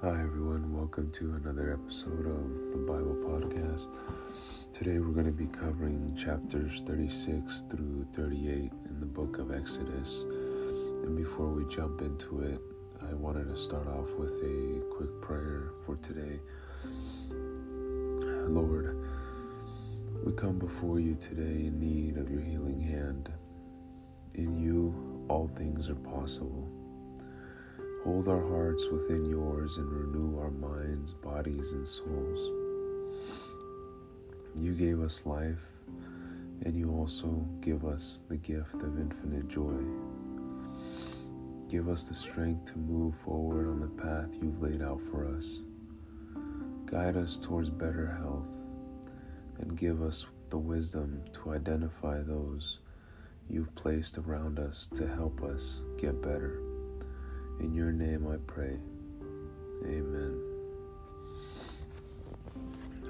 Hi, everyone. Welcome to another episode of the Bible Podcast. Today, we're going to be covering chapters 36 through 38 in the book of Exodus. And before we jump into it, I wanted to start off with a quick prayer for today. Lord, we come before you today in need of your healing hand. In you, all things are possible. Hold our hearts within yours and renew our minds, bodies, and souls. You gave us life, and you also give us the gift of infinite joy. Give us the strength to move forward on the path you've laid out for us. Guide us towards better health, and give us the wisdom to identify those you've placed around us to help us get better. In your name I pray. Amen.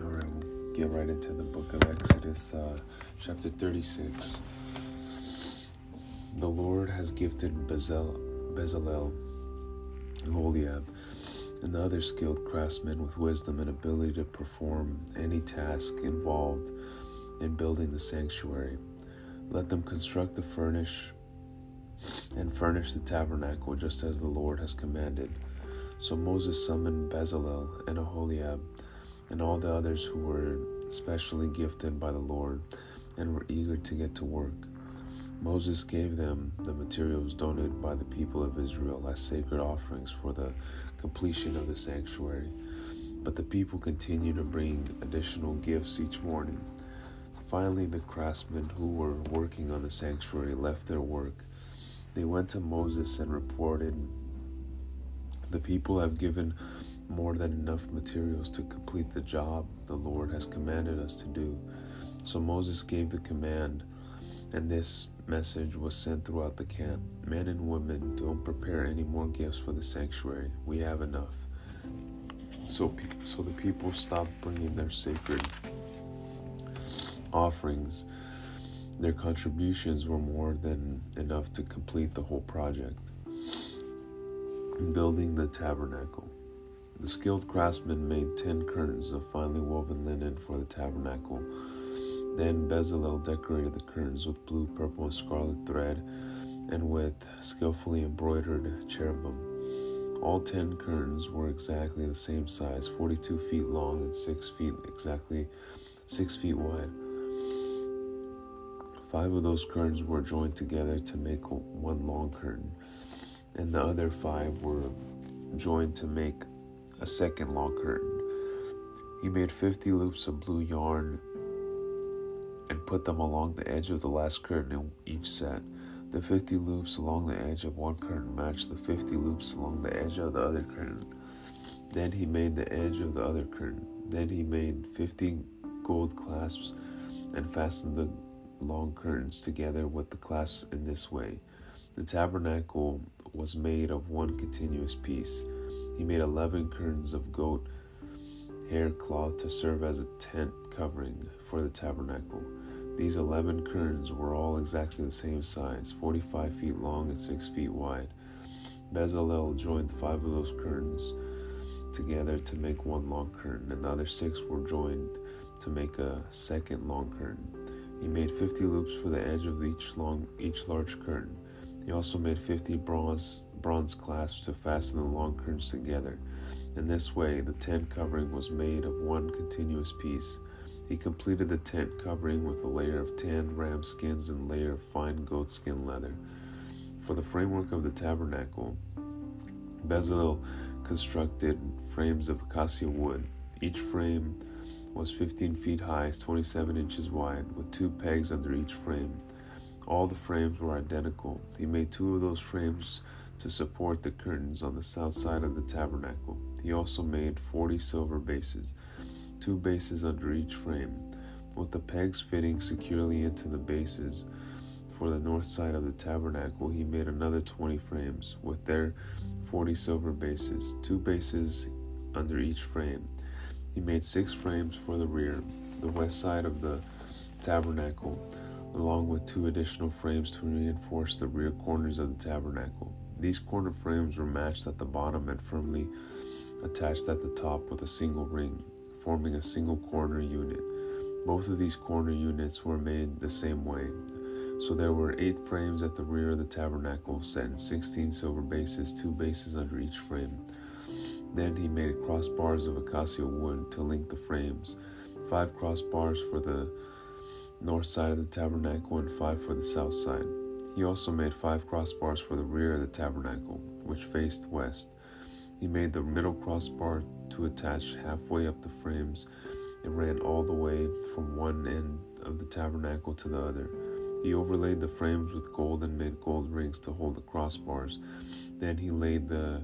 All right, we'll get right into the book of Exodus, uh, chapter 36. The Lord has gifted Bezalel, Aholiab, and the other skilled craftsmen with wisdom and ability to perform any task involved in building the sanctuary. Let them construct the furnish and furnish the tabernacle just as the Lord has commanded. So Moses summoned Bezalel and Aholiab and all the others who were specially gifted by the Lord and were eager to get to work. Moses gave them the materials donated by the people of Israel as sacred offerings for the completion of the sanctuary. But the people continued to bring additional gifts each morning. Finally, the craftsmen who were working on the sanctuary left their work they went to Moses and reported, The people have given more than enough materials to complete the job the Lord has commanded us to do. So Moses gave the command, and this message was sent throughout the camp Men and women, don't prepare any more gifts for the sanctuary. We have enough. So, so the people stopped bringing their sacred offerings their contributions were more than enough to complete the whole project. In building the tabernacle, the skilled craftsmen made ten curtains of finely woven linen for the tabernacle. Then Bezalel decorated the curtains with blue, purple, and scarlet thread and with skillfully embroidered cherubim. All ten curtains were exactly the same size, 42 feet long and 6 feet exactly 6 feet wide. Five of those curtains were joined together to make one long curtain, and the other five were joined to make a second long curtain. He made 50 loops of blue yarn and put them along the edge of the last curtain in each set. The 50 loops along the edge of one curtain matched the 50 loops along the edge of the other curtain. Then he made the edge of the other curtain. Then he made 50 gold clasps and fastened the long curtains together with the clasps in this way. The tabernacle was made of one continuous piece. He made eleven curtains of goat hair cloth to serve as a tent covering for the tabernacle. These eleven curtains were all exactly the same size, 45 feet long and 6 feet wide. Bezalel joined five of those curtains together to make one long curtain, and the other six were joined to make a second long curtain. He made 50 loops for the edge of each long each large curtain. He also made 50 bronze bronze clasps to fasten the long curtains together. In this way, the tent covering was made of one continuous piece. He completed the tent covering with a layer of tanned ram skins and a layer of fine goat skin leather. For the framework of the tabernacle, Bezalel constructed frames of acacia wood. Each frame was 15 feet high, 27 inches wide, with two pegs under each frame. All the frames were identical. He made two of those frames to support the curtains on the south side of the tabernacle. He also made 40 silver bases, two bases under each frame, with the pegs fitting securely into the bases. For the north side of the tabernacle, he made another 20 frames, with their 40 silver bases, two bases under each frame. He made six frames for the rear, the west side of the tabernacle, along with two additional frames to reinforce the rear corners of the tabernacle. These corner frames were matched at the bottom and firmly attached at the top with a single ring, forming a single corner unit. Both of these corner units were made the same way. So there were eight frames at the rear of the tabernacle, set in sixteen silver bases, two bases under each frame. Then he made crossbars of acacia wood to link the frames, five crossbars for the north side of the tabernacle and five for the south side. He also made five crossbars for the rear of the tabernacle, which faced west. He made the middle crossbar to attach halfway up the frames and ran all the way from one end of the tabernacle to the other. He overlaid the frames with gold and made gold rings to hold the crossbars. Then he laid the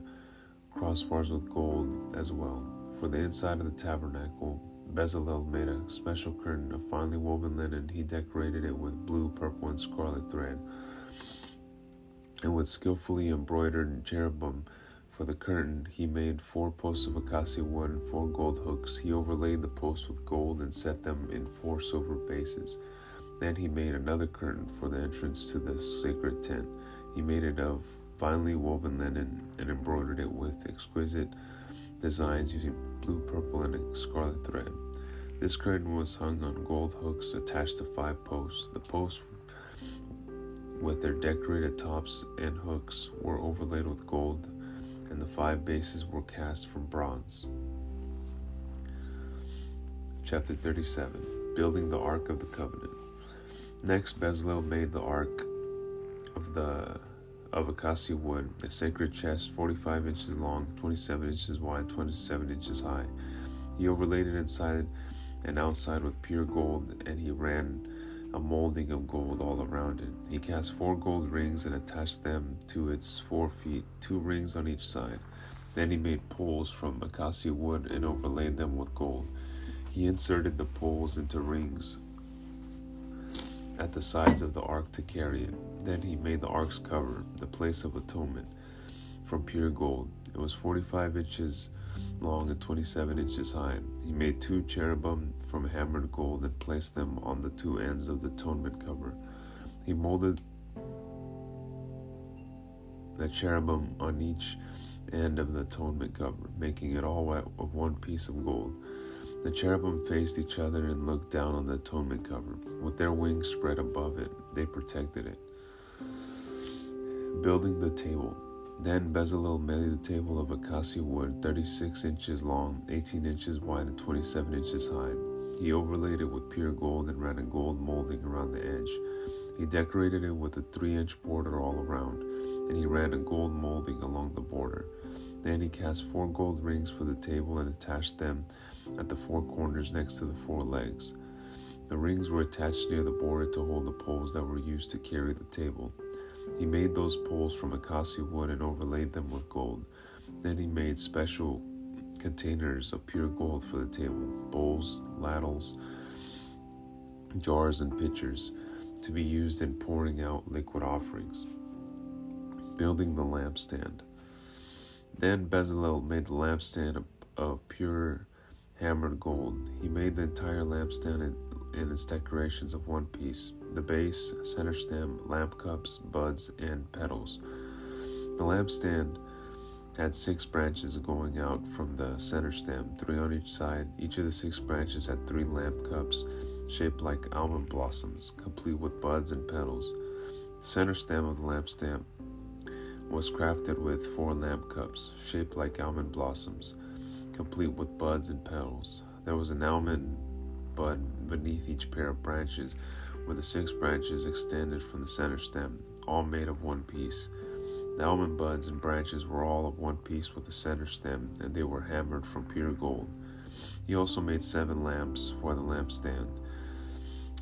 crossbars with gold as well. For the inside of the tabernacle, Bezalel made a special curtain of finely woven linen. He decorated it with blue, purple, and scarlet thread. And with skillfully embroidered cherubim for the curtain, he made four posts of acacia wood and four gold hooks. He overlaid the posts with gold and set them in four silver bases. Then he made another curtain for the entrance to the sacred tent. He made it of finely woven linen and embroidered it with exquisite designs using blue, purple, and scarlet thread. This curtain was hung on gold hooks attached to five posts. The posts, with their decorated tops and hooks, were overlaid with gold, and the five bases were cast from bronze. Chapter 37 Building the Ark of the Covenant. Next, Bezalel made the Ark of the of acacia wood, a sacred chest 45 inches long, 27 inches wide, 27 inches high. He overlaid it inside and outside with pure gold, and he ran a molding of gold all around it. He cast four gold rings and attached them to its four feet, two rings on each side. Then he made poles from acacia wood and overlaid them with gold. He inserted the poles into rings at the sides of the ark to carry it. Then he made the ark's cover, the place of atonement, from pure gold. It was 45 inches long and 27 inches high. He made two cherubim from hammered gold and placed them on the two ends of the atonement cover. He molded the cherubim on each end of the atonement cover, making it all of one piece of gold. The cherubim faced each other and looked down on the atonement cover. With their wings spread above it, they protected it. Building the table. Then Bezalel made the table of acacia wood, 36 inches long, 18 inches wide, and 27 inches high. He overlaid it with pure gold and ran a gold molding around the edge. He decorated it with a three inch border all around, and he ran a gold molding along the border. Then he cast four gold rings for the table and attached them at the four corners next to the four legs. The rings were attached near the border to hold the poles that were used to carry the table. He made those poles from acacia wood and overlaid them with gold. Then he made special containers of pure gold for the table bowls, ladles, jars, and pitchers to be used in pouring out liquid offerings. Building the lampstand. Then Bezalel made the lampstand of, of pure hammered gold. He made the entire lampstand and, its decorations of one piece the base, center stem, lamp cups, buds, and petals. The lampstand had six branches going out from the center stem, three on each side. Each of the six branches had three lamp cups shaped like almond blossoms, complete with buds and petals. The center stem of the lampstand was crafted with four lamp cups shaped like almond blossoms complete with buds and petals. There was an almond bud beneath each pair of branches, where the six branches extended from the center stem, all made of one piece. The almond buds and branches were all of one piece with the center stem, and they were hammered from pure gold. He also made seven lamps for the lampstand,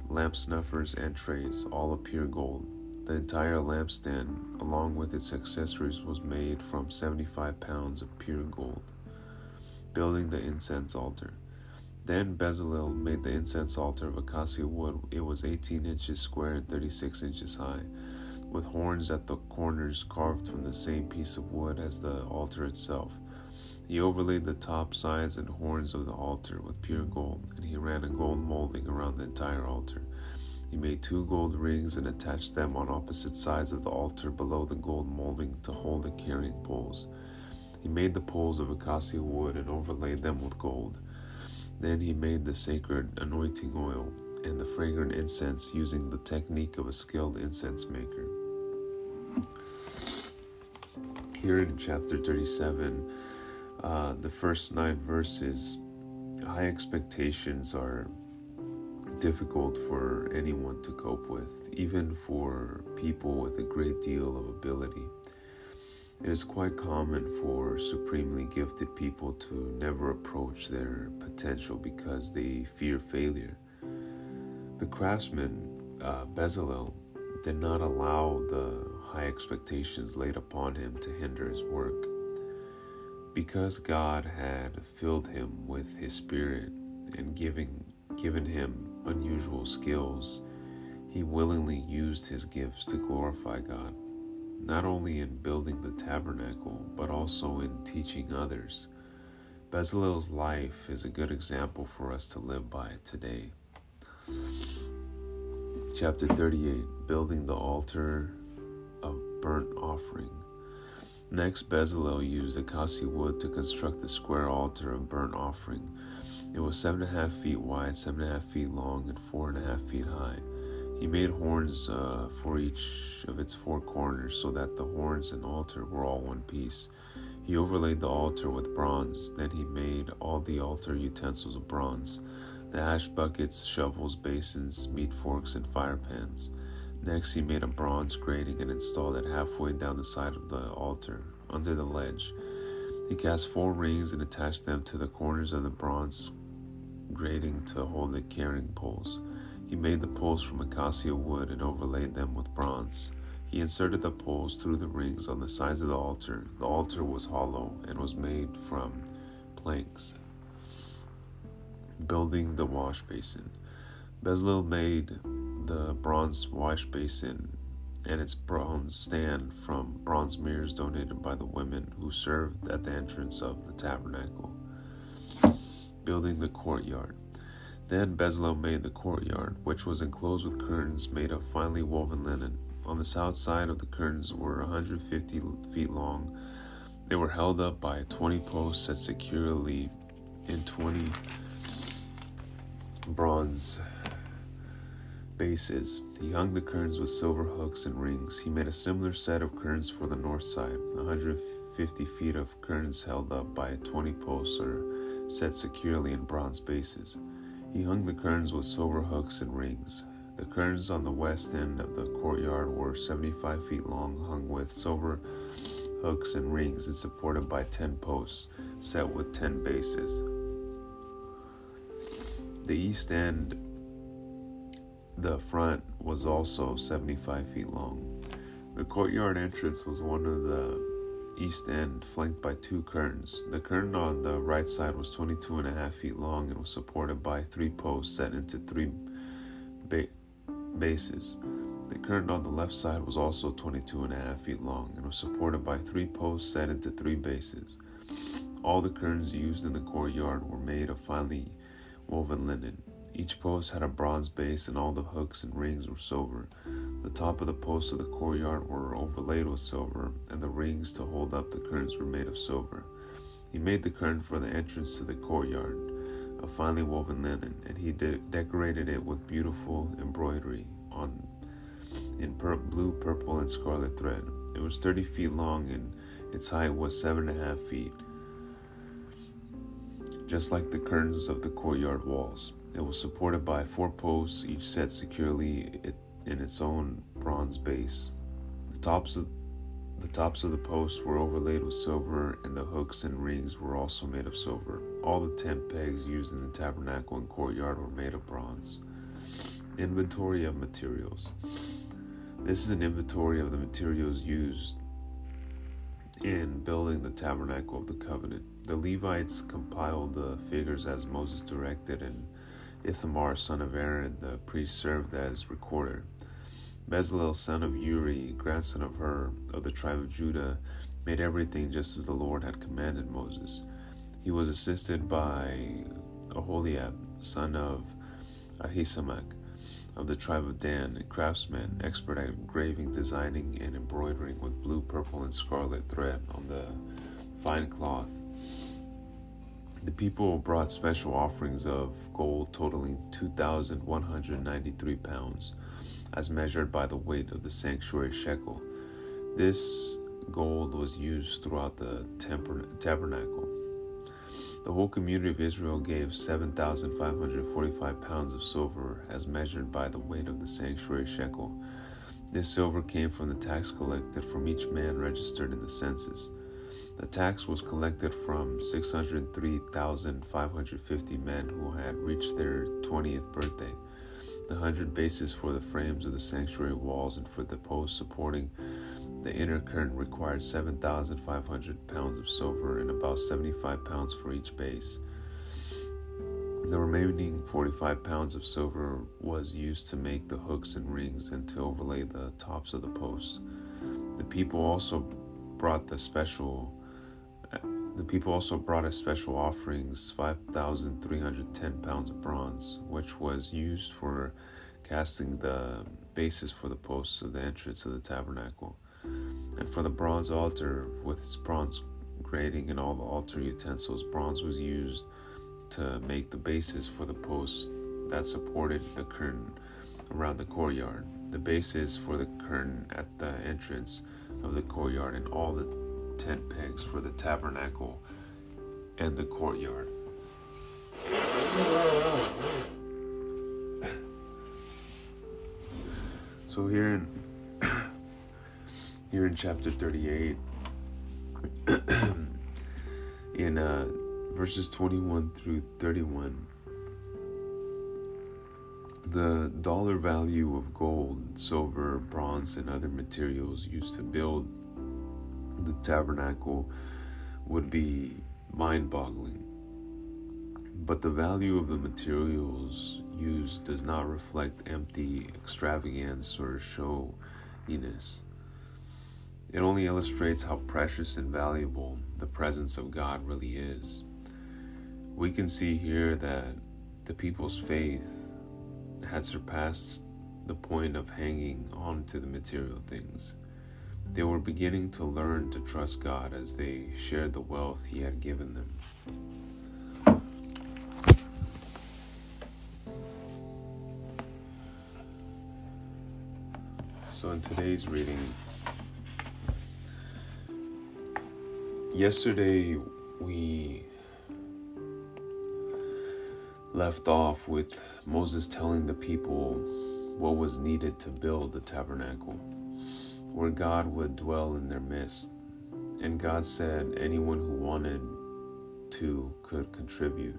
lamp snuffers, and trays, all of pure gold. The entire lampstand, along with its accessories, was made from 75 pounds of pure gold building the incense altar. Then Bezalel made the incense altar of acacia wood. It was 18 inches square and 36 inches high, with horns at the corners carved from the same piece of wood as the altar itself. He overlaid the top, sides, and horns of the altar with pure gold, and he ran a gold molding around the entire altar. He made two gold rings and attached them on opposite sides of the altar below the gold molding to hold the carrying poles. He made the poles of acacia wood and overlaid them with gold. Then he made the sacred anointing oil and the fragrant incense using the technique of a skilled incense maker. Here in chapter 37, uh, the first nine verses, high expectations are difficult for anyone to cope with, even for people with a great deal of ability. It is quite common for supremely gifted people to never approach their potential because they fear failure. The craftsman, uh, Bezalel, did not allow the high expectations laid upon him to hinder his work. Because God had filled him with his spirit and giving, given him unusual skills, he willingly used his gifts to glorify God not only in building the tabernacle, but also in teaching others. Bezalel's life is a good example for us to live by today. Chapter 38 Building the Altar of Burnt Offering. Next, Bezalel used acacia wood to construct the square altar of burnt offering. It was seven and a half feet wide, seven and a half feet long, and four and a half feet high. He made horns uh, for each of its four corners so that the horns and altar were all one piece. He overlaid the altar with bronze. Then he made all the altar utensils of bronze the ash buckets, shovels, basins, meat forks, and fire pans. Next, he made a bronze grating and installed it halfway down the side of the altar, under the ledge. He cast four rings and attached them to the corners of the bronze grating to hold the carrying poles. He made the poles from acacia wood and overlaid them with bronze. He inserted the poles through the rings on the sides of the altar. The altar was hollow and was made from planks. Building the wash basin. Bezalel made the bronze wash basin and its bronze stand from bronze mirrors donated by the women who served at the entrance of the tabernacle. Building the courtyard. Then Bezalel made the courtyard, which was enclosed with curtains made of finely woven linen. On the south side of the curtains were 150 feet long. They were held up by 20 posts set securely in 20 bronze bases. He hung the curtains with silver hooks and rings. He made a similar set of curtains for the north side. 150 feet of curtains held up by 20 posts are set securely in bronze bases. He hung the curtains with silver hooks and rings. The curtains on the west end of the courtyard were 75 feet long, hung with silver hooks and rings, and supported by 10 posts set with 10 bases. The east end, the front, was also 75 feet long. The courtyard entrance was one of the east end, flanked by two curtains. The curtain on the right side was 22 and a half feet long and was supported by three posts set into three ba- bases. The curtain on the left side was also 22 and a half feet long and was supported by three posts set into three bases. All the curtains used in the courtyard were made of finely woven linen. Each post had a bronze base, and all the hooks and rings were silver. The top of the posts of the courtyard were overlaid with silver, and the rings to hold up the curtains were made of silver. He made the curtain for the entrance to the courtyard of finely woven linen, and he de- decorated it with beautiful embroidery on in pur- blue, purple, and scarlet thread. It was thirty feet long, and its height was seven and a half feet, just like the curtains of the courtyard walls. It was supported by four posts, each set securely in its own bronze base. The tops of the tops of the posts were overlaid with silver, and the hooks and rings were also made of silver. All the tent pegs used in the tabernacle and courtyard were made of bronze. Inventory of materials. This is an inventory of the materials used in building the tabernacle of the covenant. The Levites compiled the figures as Moses directed and Ithamar, son of Aaron, the priest, served as recorder. Bezalel, son of Uri, grandson of Hur, of the tribe of Judah, made everything just as the Lord had commanded Moses. He was assisted by Aholiab, son of Ahisamach, of the tribe of Dan, a craftsman, expert at engraving, designing, and embroidering with blue, purple, and scarlet thread on the fine cloth. The people brought special offerings of gold totaling 2,193 pounds, as measured by the weight of the sanctuary shekel. This gold was used throughout the tabernacle. The whole community of Israel gave 7,545 pounds of silver as measured by the weight of the sanctuary shekel. This silver came from the tax collected from each man registered in the census. The tax was collected from 603,550 men who had reached their 20th birthday. The hundred bases for the frames of the sanctuary walls and for the posts supporting the inner curtain required 7,500 pounds of silver and about 75 pounds for each base. The remaining 45 pounds of silver was used to make the hooks and rings and to overlay the tops of the posts. The people also brought the special the people also brought as special offerings 5,310 pounds of bronze, which was used for casting the bases for the posts of the entrance of the tabernacle and for the bronze altar with its bronze grating and all the altar utensils. Bronze was used to make the bases for the posts that supported the curtain around the courtyard, the bases for the curtain at the entrance of the courtyard, and all the tent pegs for the tabernacle and the courtyard. So here in here in chapter 38 in uh, verses 21 through 31 the dollar value of gold silver bronze and other materials used to build the tabernacle would be mind boggling but the value of the materials used does not reflect empty extravagance or showiness it only illustrates how precious and valuable the presence of God really is. We can see here that the people's faith had surpassed the point of hanging on to the material things. They were beginning to learn to trust God as they shared the wealth He had given them. So, in today's reading, Yesterday, we left off with Moses telling the people what was needed to build the tabernacle, where God would dwell in their midst. And God said anyone who wanted to could contribute.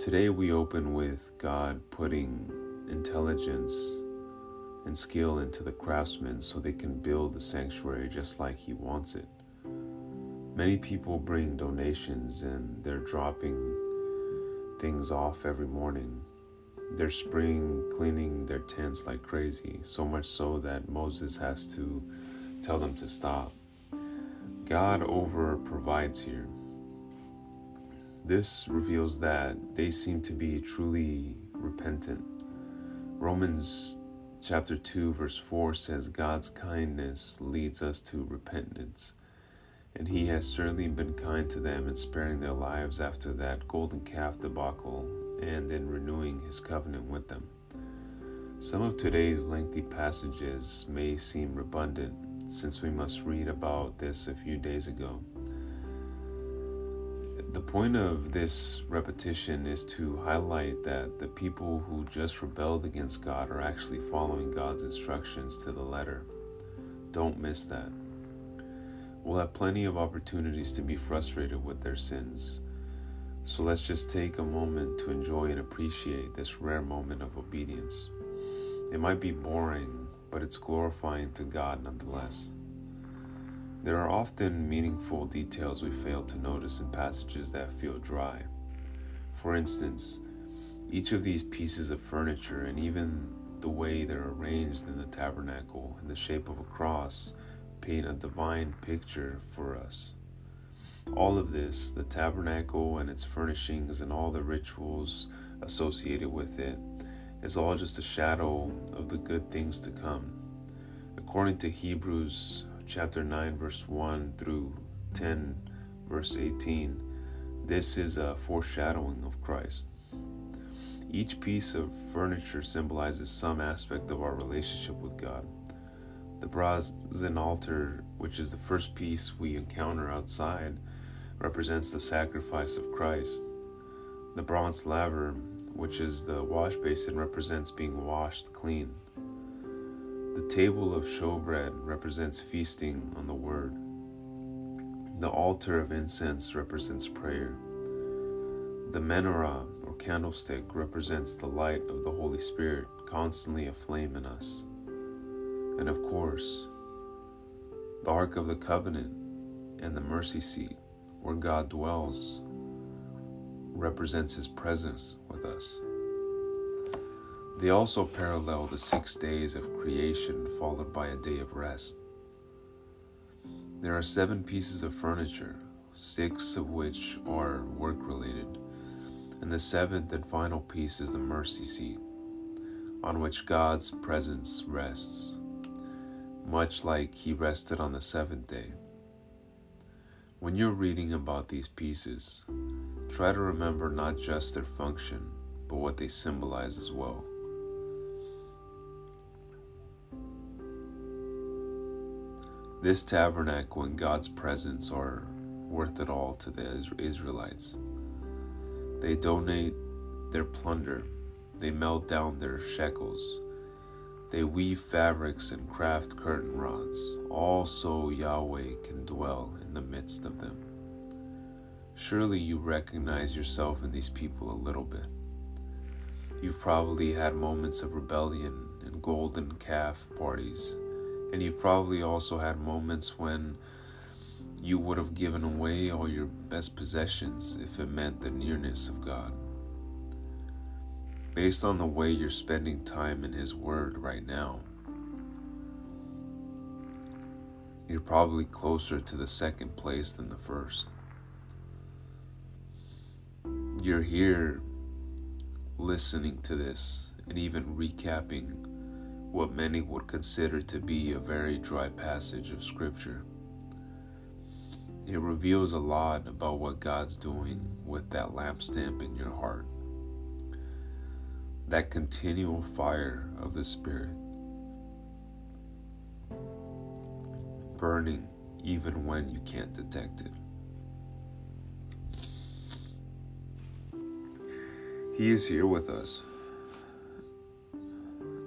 Today, we open with God putting intelligence and skill into the craftsmen so they can build the sanctuary just like He wants it. Many people bring donations and they're dropping things off every morning. They're spring cleaning their tents like crazy, so much so that Moses has to tell them to stop. God over provides here. This reveals that they seem to be truly repentant. Romans chapter 2 verse 4 says God's kindness leads us to repentance and he has certainly been kind to them in sparing their lives after that golden calf debacle and in renewing his covenant with them. Some of today's lengthy passages may seem redundant since we must read about this a few days ago. The point of this repetition is to highlight that the people who just rebelled against God are actually following God's instructions to the letter. Don't miss that We'll have plenty of opportunities to be frustrated with their sins. So let's just take a moment to enjoy and appreciate this rare moment of obedience. It might be boring, but it's glorifying to God nonetheless. There are often meaningful details we fail to notice in passages that feel dry. For instance, each of these pieces of furniture and even the way they're arranged in the tabernacle in the shape of a cross paint a divine picture for us. All of this, the tabernacle and its furnishings and all the rituals associated with it, is all just a shadow of the good things to come. According to Hebrews chapter 9 verse 1 through 10 verse 18, this is a foreshadowing of Christ. Each piece of furniture symbolizes some aspect of our relationship with God. The brazen altar, which is the first piece we encounter outside, represents the sacrifice of Christ. The bronze laver, which is the wash basin, represents being washed clean. The table of showbread represents feasting on the Word. The altar of incense represents prayer. The menorah or candlestick represents the light of the Holy Spirit constantly aflame in us. And of course, the Ark of the Covenant and the mercy seat where God dwells represents his presence with us. They also parallel the six days of creation followed by a day of rest. There are seven pieces of furniture, six of which are work related, and the seventh and final piece is the mercy seat, on which God's presence rests, much like He rested on the seventh day. When you're reading about these pieces, try to remember not just their function, but what they symbolize as well. This tabernacle and God's presence are worth it all to the Israelites. They donate their plunder, they melt down their shekels, they weave fabrics and craft curtain rods, all so Yahweh can dwell in the midst of them. Surely you recognize yourself in these people a little bit. You've probably had moments of rebellion and golden calf parties and you've probably also had moments when you would have given away all your best possessions if it meant the nearness of God. Based on the way you're spending time in His Word right now, you're probably closer to the second place than the first. You're here listening to this and even recapping what many would consider to be a very dry passage of Scripture. It reveals a lot about what God's doing with that lampstand in your heart. That continual fire of the Spirit, burning even when you can't detect it. He is here with us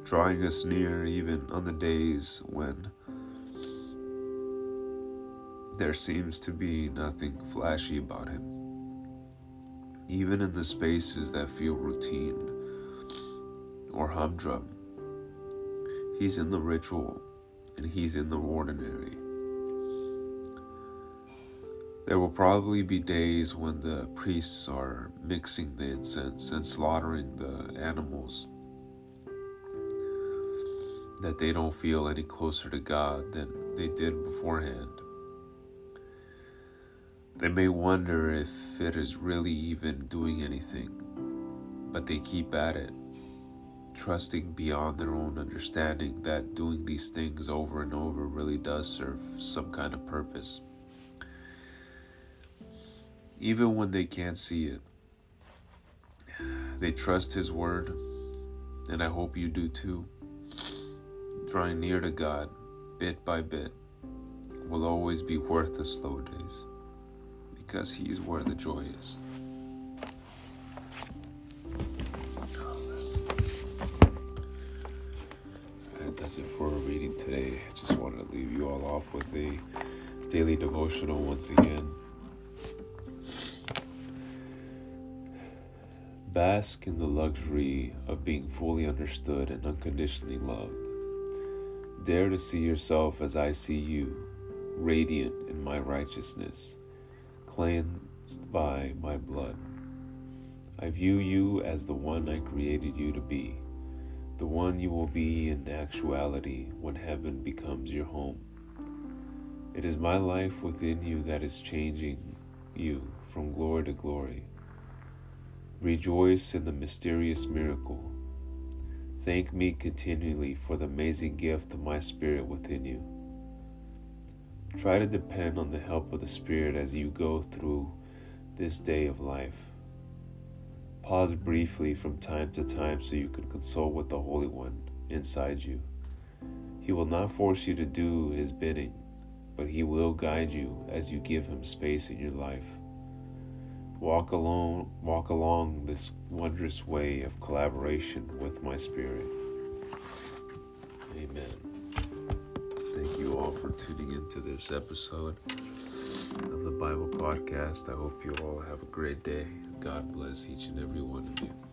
drawing us near even on the days when there seems to be nothing flashy about him. Even in the spaces that feel routine or humdrum, he's in the ritual and he's in the ordinary. There will probably be days when the priests are mixing the incense and slaughtering the animals that they don't feel any closer to God than they did beforehand. They may wonder if it is really even doing anything, but they keep at it, trusting beyond their own understanding that doing these things over and over really does serve some kind of purpose. Even when they can't see it, they trust His Word, and I hope you do too drawing near to God bit by bit will always be worth the slow days because He is where the joy is. That does it for reading today. I just wanted to leave you all off with a daily devotional once again. Bask in the luxury of being fully understood and unconditionally loved. Dare to see yourself as I see you, radiant in my righteousness, cleansed by my blood. I view you as the one I created you to be, the one you will be in actuality when heaven becomes your home. It is my life within you that is changing you from glory to glory. Rejoice in the mysterious miracle Thank me continually for the amazing gift of my spirit within you. Try to depend on the help of the Spirit as you go through this day of life. Pause briefly from time to time so you can consult with the Holy One inside you. He will not force you to do His bidding, but He will guide you as you give Him space in your life. Walk alone, walk along this wondrous way of collaboration with my Spirit. Amen. Thank you all for tuning into this episode of the Bible Podcast. I hope you all have a great day. God bless each and every one of you.